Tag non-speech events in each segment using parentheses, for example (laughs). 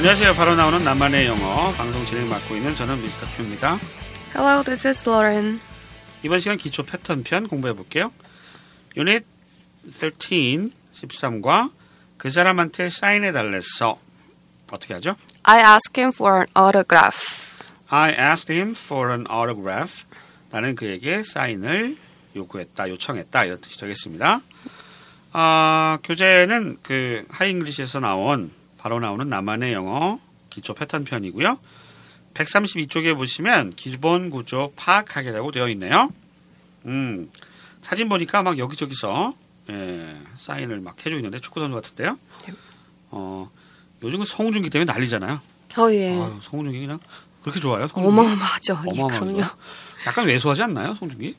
안녕하세요. 바로 나오는 나만의 영어 방송 진행 맡고 있는 저는 미스터 큐입니다. Hello, this is Lauren. 이번 시간 기초 패턴 편 공부해 볼게요. 유닛 13, 13과 그 사람한테 사인해 달랬어. 어떻게 하죠? I asked him for an autograph. I asked him for an autograph. 나는 그에게 사인을 요구했다, 요청했다 이런 뜻이 되겠습니다. 아, 교재는 그 하잉글리시에서 나온 바로 나오는 나만의 영어 기초 패턴 편이고요. 132쪽에 보시면 기본 구조 파악하기라고 되어 있네요. 음, 사진 보니까 막 여기저기서 예, 사인을 막 해주고 있는데 축구 선수 같은데요. 네. 어, 요즘은 성우중기 때문에 난리잖아요. 어, 예. 아유, 성우중기 그냥 그렇게 좋아요. 성우중기? 어마어마하죠. 예, 어마어마하죠. 그럼요. 약간 왜소하지 않나요, 송중기?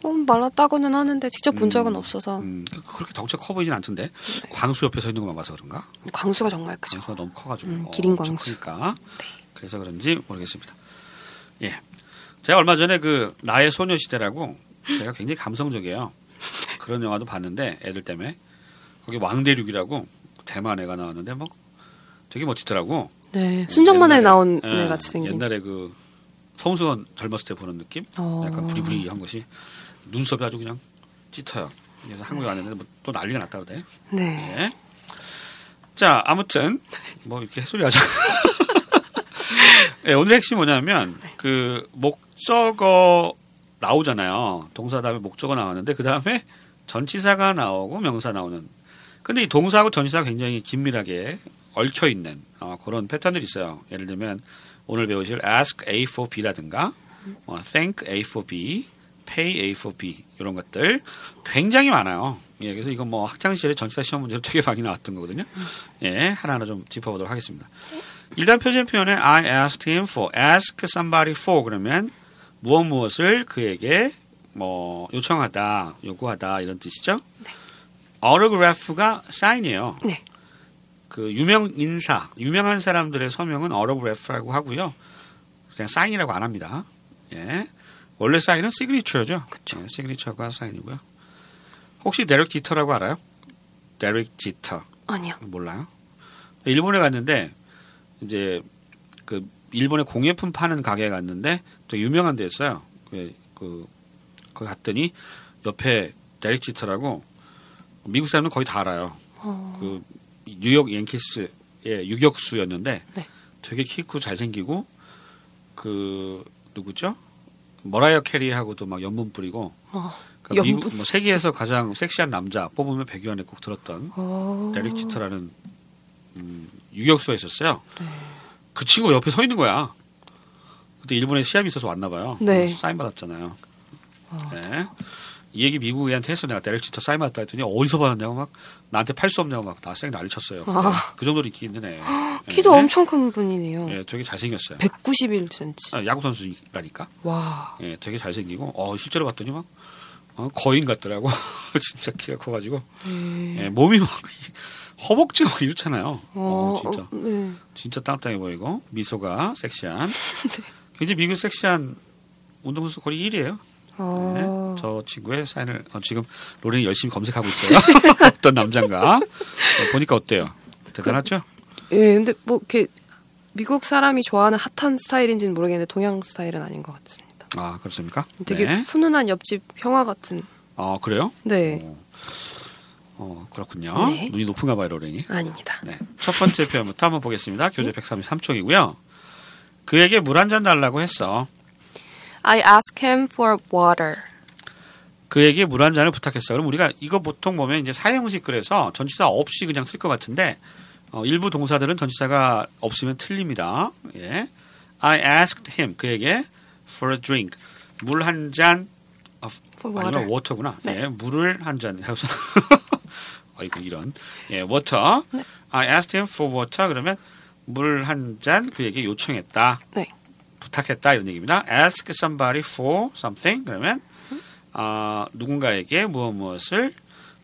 뭐 말랐다고는 하는데 직접 본 적은 없어서 음, 그렇게 덩치가 커 보이진 않던데 광수 옆에 서 있는 것만 봐서 그런가? 광수가 정말 크죠. 광수가 너무 커가지고 음, 어, 기린 엄청 광수. 네. 크니까 그래서 그런지 모르겠습니다. 예, 제가 얼마 전에 그 나의 소녀시대라고 제가 굉장히 감성적이에요. 그런 영화도 봤는데 애들 때문에 거기 왕대륙이라고 대만 애가 나왔는데 뭐 되게 멋지더라고. 네, 순정만에 옛날에- 나온 예, 애 같이 생긴. 옛날에 그 성수원 젊었을 때 보는 느낌? 어. 약간 부리부리한 것이 눈썹이 아주 그냥 짙어요. 그래서 한국에 왔는데 뭐 또 난리가 났다 그러대. 네. 예. 자, 아무튼 뭐 이렇게 햇소리 하자. (laughs) 예, 오늘 핵심 이 뭐냐면 그 목적어 나오잖아요. 동사 다음에 목적어 나왔는데 그 다음에 전치사가 나오고 명사 나오는. 근데 이 동사하고 전치사가 굉장히 긴밀하게 얽혀 있는 어, 그런 패턴들이 있어요. 예를 들면 오늘 배우실 ask A for B라든가 어, thank A for B, pay A for B 이런 것들 굉장히 많아요. 예, 그래서 이건 뭐 학창 시절에 전치사 시험 문제로 되게 많이 나왔던 거거든요. 예, 하나하나 좀 짚어보도록 하겠습니다. 일단 표준 표현에 I asked him for, ask somebody for 그러면 무엇 무엇을 그에게 뭐 요청하다, 요구하다 이런 뜻이죠. autograph가 사인이에요. 네. 그 유명 인사, 유명한 사람들의 서명은 autograph라고 하고요. 그냥 사인이라고 안 합니다. 예. 원래 사인은 signature죠. 그쵸. 예, signature가 사인이고요. 혹시 데릭 지터라고 알아요? 데릭 지터. 아니요. 몰라요? 일본에 갔는데 이제 그 일본에 공예품 파는 가게에 갔는데 또 유명한 데였어요. 그, 그 거기 갔더니 옆에 데릭 지터라고 미국 사람은 거의 다 알아요. 어, 그 뉴욕 양키스의 유격수였는데 네. 되게 키 크고 잘생기고 그 누구죠? 머라이어 캐리하고도 막 염문 뿌리고 어, 그러니까 연분? 미국 뭐 세계에서 가장 섹시한 남자 뽑으면 100위 안에 꼭 들었던 어. 데릭 지터라는 음, 유격수가 있었어요. 네. 그 친구 옆에 서 있는 거야. 그때 일본에 시합이 있어서 왔나 봐요. 네. 사인 받았잖아요. 네. 이 얘기 미국 애한테 했어. 내가 데릭 지터 사인 받았다 했더니 어디서 받았냐고 막 나한테 팔 수 없냐고 막 나쌩 난리 쳤어요. 아. 그 정도로 인기 있는 애. (gasps) 키도 네. 엄청 큰 분이네요. 예, 되게 잘생겼어요. 191cm. 아, 야구 선수라니까. 와. 예, 되게 잘생기고 어, 실제로 봤더니 막 어, 거인 같더라고. (laughs) 진짜 키가 커가지고 네. 예, 몸이 막 (laughs) 허벅지가 막 이렇잖아요. 어, 어, 진짜. 어, 네. 진짜 땅땅해 보이고 미소가 섹시한 (laughs) 네. 굉장히 미국 섹시한 운동선수 거의 1위에요. 어. 저 친구의 사인을 어, 지금 로렌이 열심히 검색하고 있어요. (laughs) 어떤 남자인가 네, 보니까 어때요? 대단하죠? 예, 근데 뭐 이렇게 미국 사람이 좋아하는 핫한 스타일인지는 모르겠는데 동양 스타일은 아닌 것 같습니다. 아 그렇습니까? 되게 네. 훈훈한 옆집 형아 같은. 아 그래요? 네. 어, 어, 그렇군요. 네. 눈이 높은가 봐요 로렌이. 아닙니다. 네. 첫 번째 표현부터 한번 보겠습니다. 교재 133쪽이고요. 그에게 물 한 잔 달라고 했어. I asked him for water. 그에게 물 한 잔을 부탁했어요. 그럼 우리가 이거 보통 보면 이제 사형식 그래서 전치사 없이 그냥 쓸 것 같은데 어, 일부 동사들은 전치사가 없으면 틀립니다. 예. I asked him 그에게 for a drink 물 한잔 For 아니면 water. 워터구나. 네. 예, 물을 한 잔 (laughs) 해서 아이고 (laughs) 이런 예, water. 네. I asked him for water 그러면 물 한 잔 그에게 요청했다. 네. 부탁했다 이런 얘기입니다. Ask somebody for something 그러면 아, 누군가에게 무엇 무엇을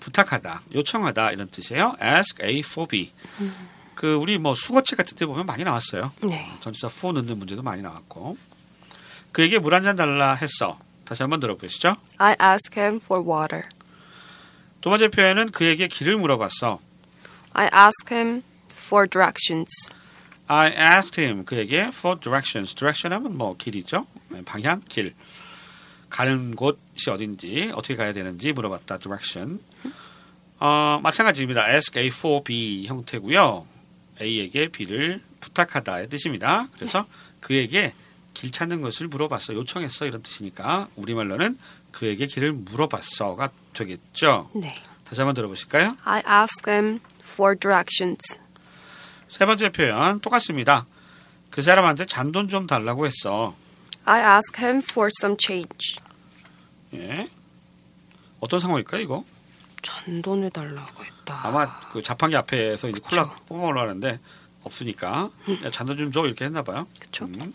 부탁하다, 요청하다 이런 뜻이에요. Ask A for B. 그 우리 뭐 수거책 같은 데 보면 많이 나왔어요. 네. 전치사 for 넣는 문제도 많이 나왔고 그에게 물 한 잔 달라 했어. 다시 한번 들어보시죠. I asked him for water. 두 번째 표현은 그에게 길을 물어봤어. I asked him for directions. I asked him 그에게 for directions. direction 하면 뭐 길이죠. 네, 방향, 길. 가는 곳이 어딘지 어떻게 가야 되는지 물어봤다. direction. 어, 마찬가지입니다. ask A for B 형태고요. A에게 B를 부탁하다의 뜻입니다. 그래서 그에게 길 찾는 것을 물어봤어, 요청했어 이런 뜻이니까 우리말로는 그에게 길을 물어봤어가 되겠죠. 네. 다시 한번 들어보실까요? I asked them for directions. 세 번째 표현 똑같습니다. 그 사람한테 잔돈 좀 달라고 했어. I asked him for some change. 예. 어떤 상황일까요, 이거? 잔돈을 달라고 했다. 아마 그 자판기 앞에서 이제 콜라 그쵸. 뽑아 먹으려 하는데 없으니까 야, 잔돈 좀 줘 이렇게 했나 봐요. 그쵸. 음,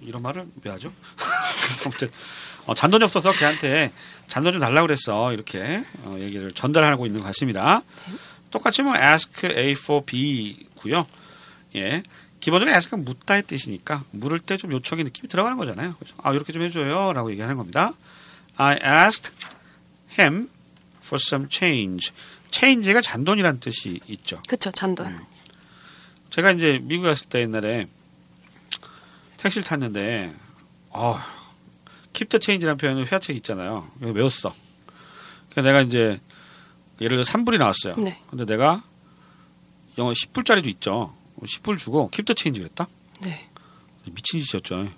이런 말을 왜 하죠? (laughs) 아무튼 어, 잔돈이 없어서 걔한테 잔돈 좀 달라고 그랬어 이렇게 어, 얘기를 전달하고 있는 것 같습니다. 똑같이 뭐 ask A for B고요. 예. 기본적으로 ask가 묻다의 뜻이니까 물을 때 좀 요청의 느낌이 들어가는 거잖아요. 그죠? 아 이렇게 좀 해줘요라고 얘기하는 겁니다. I asked him for some change. change가 잔돈이라는 뜻이 있죠. 그쵸, 잔돈. 음. 제가 이제 미국 갔을 때 옛날에 택시를 탔는데 어, keep the change라는 표현은 회화책 있잖아요. 이거 외웠어. 그래서 내가 이제 예를 들어 3불이 나왔어요. 네. 근데 내가 영어 10불짜리도 있죠. 10불 주고 the change 그랬다. 네. 미친 짓이었죠.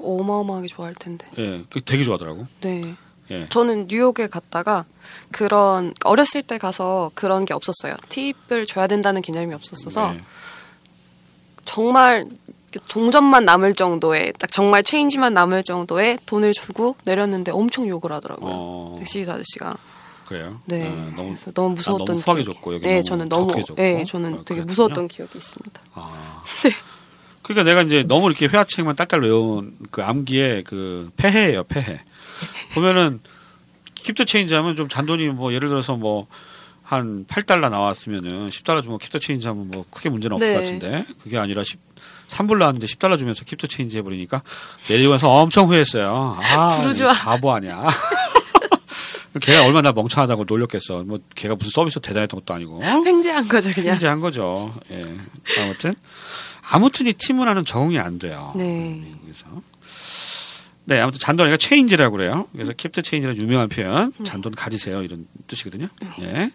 어마어마하게 좋아할 텐데. 예, 그 되게 좋아하더라고. 네. 예. 저는 뉴욕에 갔다가 그런 어렸을 때 가서 그런 게 없었어요. 팁을 줘야 된다는 개념이 없었어서 네. 정말 동전만 남을 정도의 딱 정말 체인지만 남을 정도의 돈을 주고 내렸는데 엄청 욕을 하더라고요. 어, 택시 아저씨가. 그래요. 네. 어, 너무 그래서 너무 무서웠던 너무 후하게 기억이- 줬고, 여기 네, 너무 저는 너무 적게 줬고. 네, 저는 어, 되게 그랬군요. 무서웠던 기억이 있습니다. 아. (laughs) 네. 그러니까 내가 이제 너무 이렇게 회화책만 딸딸 외운 그 암기의 그 폐해예요, 폐해. 보면은 keep the change 하면 좀 잔돈이 뭐 예를 들어서 뭐 한 8달러 나왔으면은 10달러 주면 keep the change 하면 뭐 크게 문제는 없을 네. 것 같은데 그게 아니라 10, 3불 나왔는데 10달러 주면서 keep the change 해버리니까 나서 엄청 후회했어요. 아, (laughs) 바보 아니야. 걔가 얼마나 멍청하다고 놀렸겠어. 뭐 걔가 무슨 서비스 대단했던 것도 아니고. (laughs) 횡재한 거죠, 그냥. 횡재한 거죠. 예. 아무튼 아무튼 이 팁 문화는 적응이 안 돼요. 네. 그래서 네 아무튼 잔돈이가 change라고 그래요. 그래서 keep the change라는 유명한 표현 잔돈 가지세요 이런 뜻이거든요. 예.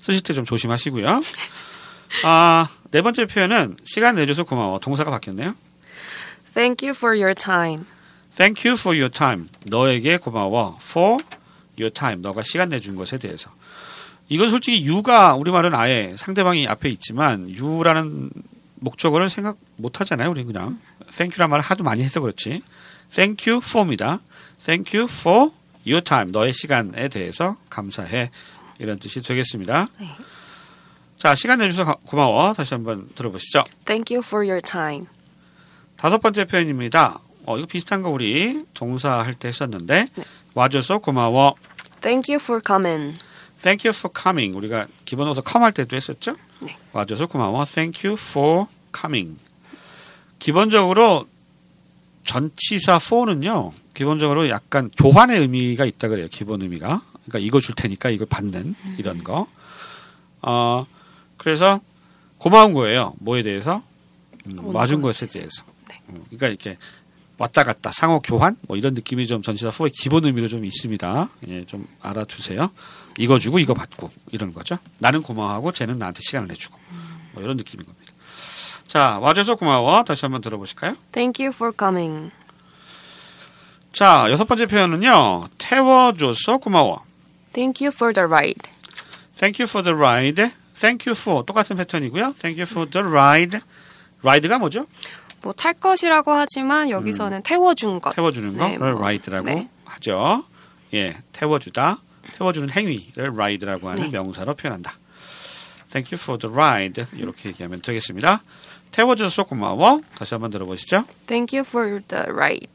쓰실 때 좀 조심하시고요. 아 네 번째 표현은 시간 내줘서 고마워. 동사가 바뀌었네요. Thank you for your time. Thank you for your time. 너에게 고마워. For your time. 너가 시간 내준 것에 대해서. 이건 솔직히 you가 우리말은 아예 상대방이 앞에 있지만 you라는 목적어를 생각 못 하잖아요. 우리 그냥 thank you란 말을 하도 많이 해서 그렇지. thank you for입니다. thank you for your time. 너의 시간에 대해서 감사해. 이런 뜻이 되겠습니다. 네. 자, 시간 내주셔서 가- 고마워. 다시 한번 들어보시죠. Thank you for your time. 다섯 번째 표현입니다. 어, 이거 비슷한 거 우리 동사 할 때 했었는데 네. 와줘서 고마워. Thank you for coming. Thank you for coming. 우리가 기본어서 come 할 때도 했었죠? 네. 와줘서 고마워. Thank you for coming. 기본적으로 전치사 for는요. 기본적으로 약간 교환의 의미가 있다 그래요. 기본 의미가. 그러니까 이거 줄 테니까 이걸 받는 이런 거. 어, 그래서 고마운 거예요. 뭐에 대해서? 음, 와준 거에 것에 대해서. 대해서. 네. 음, 그러니까 이렇게 왔다 갔다 상호 교환 뭐 이런 느낌이 좀 전치사 for의 기본 의미로 좀 있습니다. 예, 좀 알아두세요. 이거 주고 이거 받고 이런 거죠. 나는 고마워하고 쟤는 나한테 시간을 내주고 뭐 이런 느낌인 겁니다. 자 와줘서 고마워. 다시 한번 들어보실까요? Thank you for coming. 자 여섯 번째 표현은요. 태워줘서 고마워. Thank you for the ride. Thank you for the ride. Thank you for 똑같은 패턴이고요. Thank you for the ride. ride가 뭐죠? 뭐 탈 것이라고 하지만 여기서는 태워준 것. 태워주는 네, 거를 뭐, ride라고 네. 하죠. 예, 태워주다, 태워주는 행위를 ride라고 하는 네. 명사로 표현한다. Thank you for the ride. 이렇게 얘기하면 되겠습니다. 태워줘서 고마워. 다시 한번 들어보시죠. Thank you for the ride.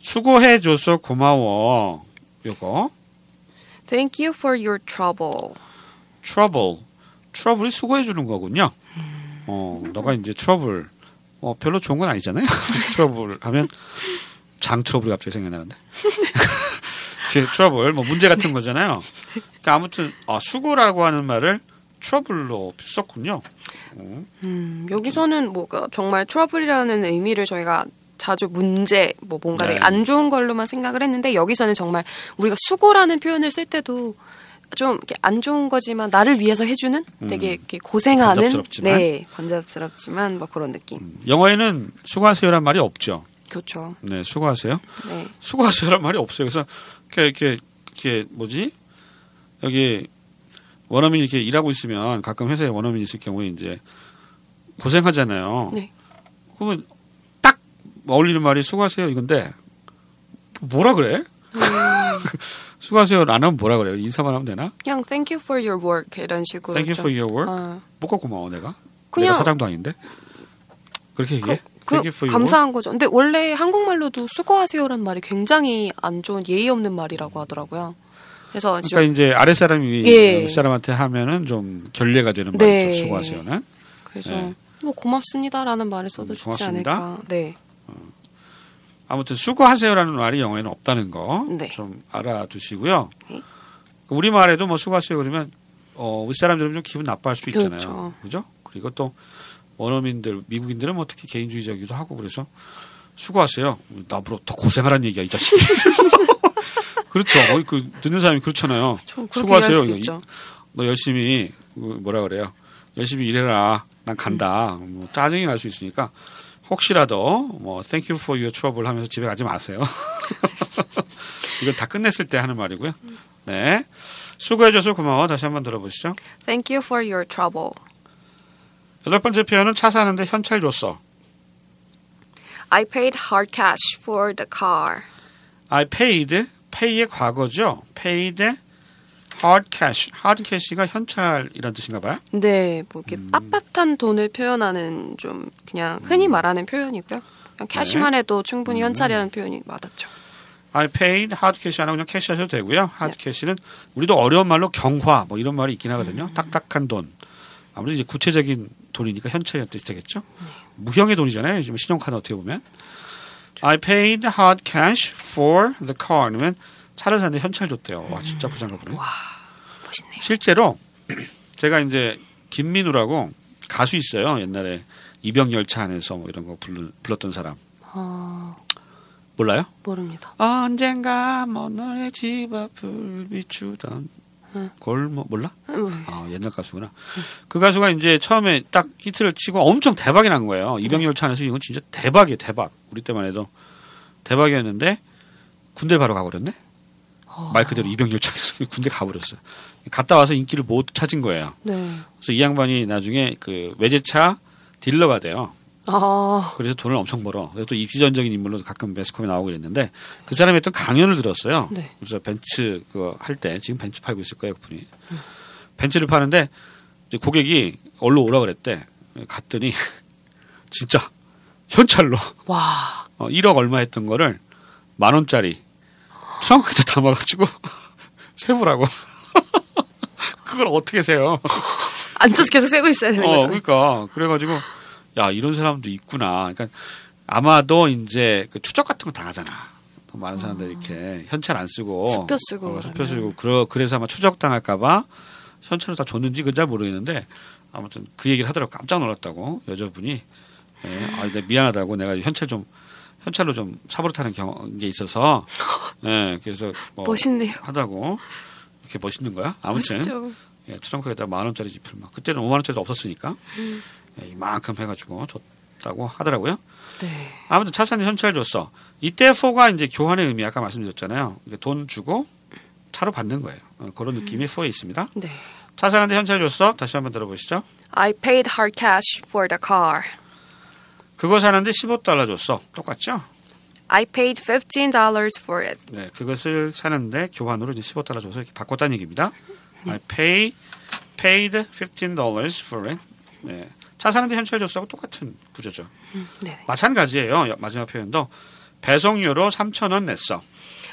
수고해줘서 고마워. 요거 Thank you for your trouble. trouble. trouble이 수고해주는 거군요. 어, 너가 이제 trouble. 어, 별로 좋은 건 아니잖아요. (laughs) trouble 하면 장 트러블이 갑자기 생각나는데. (laughs) 그 trouble, 뭐 문제 같은 거잖아요. 그러니까 아무튼 아, 수고라고 하는 말을 trouble로 썼군요. 어. 음, 여기서는 뭐가 정말 트러블이라는 의미를 저희가 자주 문제 뭐 뭔가 네. 되게 안 좋은 걸로만 생각을 했는데 여기서는 정말 우리가 수고라는 표현을 쓸 때도 좀 안 좋은 거지만 나를 위해서 해주는 되게 이렇게 고생하는 음. 번잡스럽지만. 네 번잡스럽지만 뭐 그런 느낌 영어에는 수고하세요란 말이 없죠. 그렇죠 네, 수고하세요. 네 수고하세요란 말이 없어요. 그래서 이렇게 이렇게, 이렇게 뭐지? 여기 원어민이 이렇게 일하고 있으면 가끔 회사에 원어민이 있을 경우에 이제 고생하잖아요. 네. 그러면 딱 어울리는 말이 수고하세요 이건데 뭐라 그래? (laughs) 음. 수고하세요 안 하면 뭐라 그래요? 인사만 하면 되나? 그냥 thank you for your work 이런 식으로 Thank you 좀, for your work. 어, 뭐가 고마워 내가? 그냥- 내가 사장도 아닌데 그렇게 얘기해? 그 Thank you for your work. 감사한 거죠. 근데 원래 한국말로도 수고하세요라는 말이 굉장히 안 좋은 예의 없는 말이라고 하더라고요. 그래서 그러니까 이제 아랫 사람이 예. 윗사람한테 하면은 좀 결례가 되는 네. 말이죠. 수고하세요는. 그래서 네. 뭐 고맙습니다라는 말을 써도 음, 좋지 고맙습니다. 않을까. 네. 아무튼 수고하세요라는 말이 영어에는 없다는 거좀 네. 알아두시고요. 네. 우리 말에도 뭐 수고하세요 그러면 어, 윗사람 들으면 좀 기분 나빠할 수 있잖아요. 그렇죠. 그죠? 그리고 또 원어민들, 미국인들은 뭐 특히 개인주의적이기도 하고 그래서 수고하세요. 나보러 더 고생하라는 얘기야 이 자식. (laughs) 그렇죠. 어, 그 듣는 사람이 그렇잖아요. 수고하세요. 있죠. 너 열심히 그 뭐라 그래요? 열심히 일해라. 난 간다. 뭐 짜증이 날 수 있으니까 혹시라도 뭐 thank you for your trouble 하면서 집에 가지 마세요. 이건 다 끝냈을 때 하는 말이고요. 네. 수고해줘서 고마워. 다시 한번 들어보시죠. Thank you for your trouble. 여덟 번째 표현은 차 사는데 현찰 줬어. I paid hard cash for the car. I paid, pay의 과거죠. paid hard cash. hard cash가 현찰이란 뜻인가 봐요. 네, 뭐 이렇게 음. 빳빳한 돈을 표현하는 좀 그냥 흔히 말하는 표현이고요. 그냥 cash만 네. 해도 충분히 현찰이라는 표현이 맞았죠. I paid hard cash 안 하고 그냥 cash 하셔도 되고요. hard cash는 우리도 어려운 말로 경화 뭐 이런 말이 있긴 하거든요. 딱딱한 돈. 아무래도 이제 구체적인 돈이니까 현찰이라는 뜻이 되겠죠. 무형의 돈이잖아요. 지금 신용카드 어떻게 보면. I paid hard cash for the car. 그러면 차를 샀는데 현찰 줬대요. 와 진짜 부잔가 보네. 멋있네요. 실제로 제가 이제 김민우라고 가수 있어요. 옛날에 이병 열차 안에서 뭐 이런 거 불, 불렀던 사람. 어, 몰라요? 모릅니다. 언젠가 먼 너의 집 앞을 비추던 응. 골목 몰라? 음, 아 옛날 가수구나. 그 가수가 이제 처음에 딱 히트를 치고 엄청 대박이 난 거예요. 이병열차 안에서 이건 진짜 대박이에요. 대박. 우리 때만 해도 대박이었는데 군대 바로 가버렸네. 말 그대로 이병열차 안에서 (laughs) 군대 가버렸어요. 갔다 와서 인기를 못 찾은 거예요. 네. 그래서 이 양반이 나중에 그 외제차 딜러가 돼요. 아, 그래서 돈을 엄청 벌어. 그래서 또 입지전적인 인물로 가끔 매스컴에 나오고 그랬는데 그 사람이 했던 강연을 들었어요. 네. 그래서 벤츠 그거 할 때 지금 벤츠 팔고 있을 거예요, 그분이. 벤츠를 파는데 이제 고객이 얼로 오라 그랬대. 갔더니 (laughs) 진짜 현찰로 와, 어, 1억 얼마 했던 거를 만 원짜리 트렁크에다 담아가지고 (laughs) 세부라고. (laughs) 그걸 어떻게 세요? (laughs) 앉아서 계속 세고 있어야 되는 어, 거죠. 그러니까 그래가지고 야 이런 사람도 있구나. 그러니까 아마도 이제 그 추적 같은 거 당하잖아. 또 많은 사람들이 이렇게 현찰 안 쓰고 수표 쓰고 어, 수표. 쓰고 그러, 그래서 아마 추적 당할까봐 현찰을 다 줬는지 그건 잘 모르겠는데 아무튼 그 얘기를 하더라고 깜짝 놀랐다고 여자분이 예, 아, 내가 미안하다고 내가 현찰 좀 현찰로 좀 사버릇하는 경험 게 있어서 (laughs) 예, 그래서 뭐 멋있네요. 하다고 이렇게 멋있는 거야. 아무튼 멋있죠. 예, 트렁크에다 만 원짜리 지폐를 막 그때는 5만 원짜리도 없었으니까 음. 예, 이만큼 해가지고 줬다고 하더라고요. 네. 아무튼 차사는 현찰 줬어. 이때 포가 이제 교환의 의미 아까 말씀드렸잖아요. 돈 주고 차로 받는 거예요. 어, 그런 느낌이 포에 있습니다. 네. 차사한테 현찰 줬어. 다시 한번 들어보시죠. I paid hard cash for the car. 그거 사는데 15달러 줬어. 똑같죠? I paid $15 for it. 네, 그것을 사는데 교환으로 이제 15달러 줘서 이렇게 바꿨다는 얘기입니다. I pay paid $15 for it. 네. 차 사는데 현찰 줬어하고 똑같은 구조죠. 네. 마찬가지예요. 마지막 표현도 배송료로 3,000원 냈어.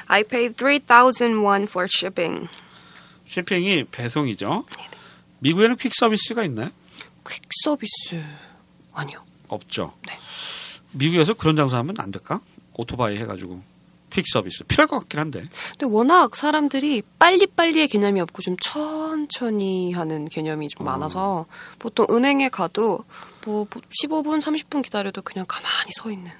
I paid 3,000 won for shipping. 쇼핑이 배송이죠. 미국에는 퀵 서비스가 있나요? 퀵 서비스 아니요. 없죠. 네. 미국에서 그런 장사하면 안 될까? 오토바이 해가지고 퀵 서비스 필요할 것 같긴 한데. 근데 워낙 사람들이 빨리빨리의 개념이 없고 좀 천천히 하는 개념이 좀 어. 많아서 보통 은행에 가도 뭐 15분, 30분 기다려도 그냥 가만히 서 있는.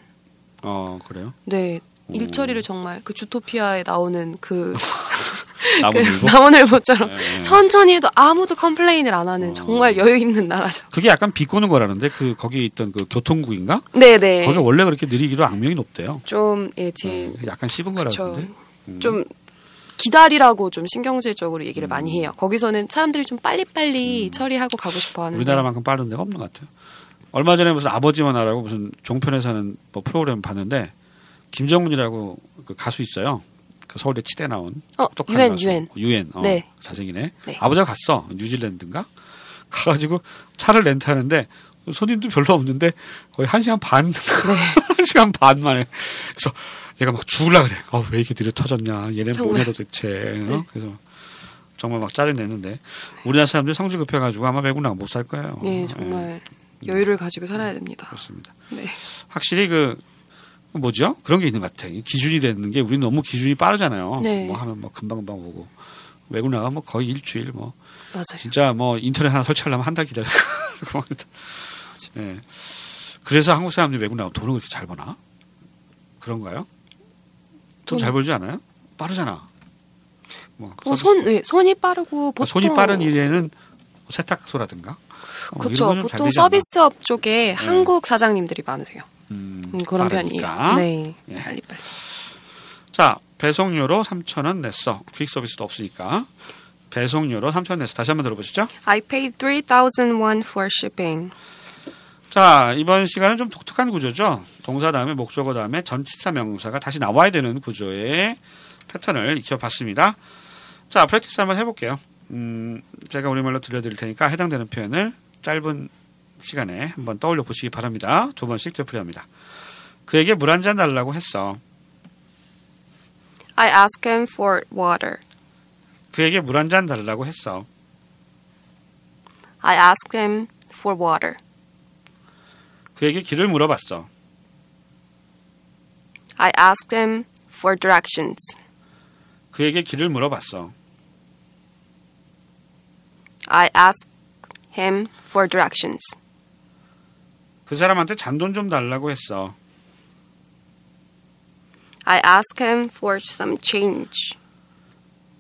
어 그래요. 네. 일처리를 정말 그 주토피아에 나오는 그, (laughs) 그. 남원을보처럼 예, 예. 천천히 해도 아무도 컴플레인을 안 하는 어. 정말 여유 있는 나라죠. 그게 약간 비꼬는 거라는데 그 거기 있던 그 교통국인가? 네네. 거기 원래 그렇게 느리기로 악명이 높대요. 좀, 예, 제, 어, 약간 씹은. 거라는데. 음. 좀 기다리라고 좀 신경질적으로 얘기를 많이 해요. 거기서는 사람들이 좀 빨리빨리 처리하고 가고 싶어 하는데. 음. 우리나라만큼 빠른 데가 없는 것 같아요. 얼마 전에 무슨 아버지만 나라고 무슨 종편에서 하는 뭐 프로그램 봤는데 김정훈이라고 그 가수 있어요. 그 서울대 치대 나온 어, 유엔, 가수. 유엔. 유엔. 어, 네. 잘생기네. 네. 아버지가 갔어. 뉴질랜드인가? 가가지고 차를 렌트하는데 손님도 별로 없는데 거의 한 시간 반, 네. (laughs) 한 시간 반 만에. 그래서 얘가 막 죽을라 그래. 어, 왜 이렇게 느려 터졌냐. 얘네. 뭐냐 도대체. 어? 네. 그래서 정말 막 짜증 냈는데 우리나라 사람들이 성질 급해가지고 아마 외국 나가 못 살 거예요. 네, 정말 여유를 가지고 살아야 됩니다. 그렇습니다. 네. 확실히 그 뭐죠? 그런 게 있는 것 같아. 요 기준이 되는 게 우리는 너무 기준이 빠르잖아요. 네. 뭐 하면 뭐 금방 금방 오고 외국 나가 뭐 거의 일주일 뭐 맞아요. 진짜 뭐 인터넷 하나 설치하려면 한 달 기다리고. (laughs) 예. 그래서 한국 사람들이 외국 나가 돈을 그렇게 잘 버나? 그런가요? 돈 돈- 잘 벌지 않아요? 빠르잖아. 뭐뭐 서비스- 손, 네, 손이 빠르고 보통 손이 빠른 일에는 세탁소라든가. 어, 그렇죠. 보통? 서비스업 쪽에 한국 사장님들이 많으세요. 음, 음, 그런. 편이에요. 네. 예. 빨리 빨리. 자, 배송료로 3,000원 냈어. 퀵 서비스도 없으니까. 배송료로 3,000원 냈어. 다시 한번 들어보시죠. I paid 3,000 won for shipping. 자, 이번 시간은 좀 독특한 구조죠. 동사 다음에 목적어 다음에 전치사 명사가 다시 나와야 되는 구조의 패턴을 익혀봤습니다. 자, 프랙티스 한번 해볼게요. 음, 제가 우리말로 들려드릴 테니까 해당되는 표현을 짧은 시간에 한번 떠올려 보시기 바랍니다. 두 번씩 되풀이합니다. 그에게 물 한 잔 달라고 했어. I asked him for water. 그에게 물 한 잔 달라고 했어. I asked him for water. 그에게 길을 물어봤어. I asked him for directions. 그에게 길을 물어봤어. I asked him for directions. 그 사람한테 잔돈 좀 달라고 했어. I asked him for some change.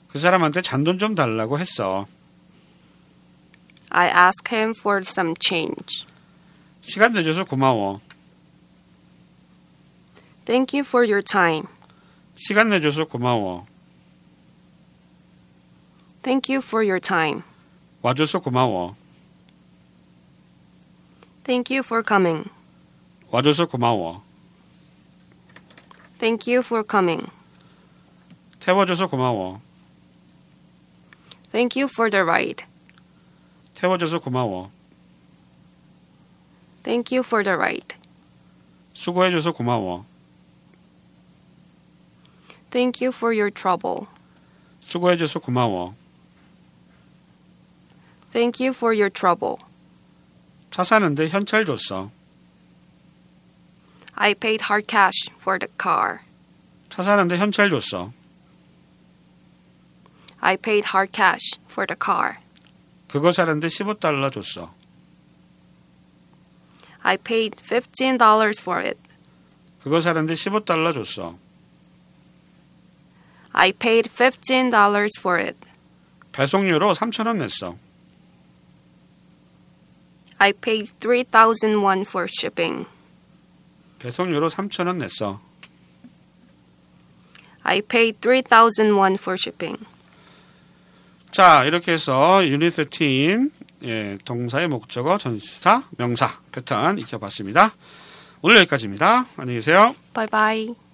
그 사람한테 잔돈 좀 달라고 했어. I asked him for some change. 시간 내줘서 고마워. Thank you for your time. 시간 내줘서 고마워. Thank you for your time. 와줘서 고마워. Thank you for coming. 와줘서 고마워. Thank you for coming. 태워줘서 고마워. Thank you for the ride. 태워줘서 고마워. Thank you for the ride. 수고해줘서 고마워. Thank you for your trouble. 수고해줘서 고마워. Thank you for your trouble. 차 사는데 현찰 줬어. I paid hard cash for the car. 차 사는데 현찰 줬어. I paid hard cash for the car. 그거 사는데 15달러 줬어. I paid $15 for it. 그거 사는데 15달러 줬어. I paid $15 for it. 배송료로 3,000원 냈어. I paid 3,000 won for shipping. 배송료로 3,000원 냈어. I paid 3,000 won for shipping. 자, 이렇게 해서 유닛 13 예, 동사의 목적어, 전시사, 명사 패턴 익혀봤습니다. 오늘 여기까지입니다. 안녕히 계세요. Bye bye.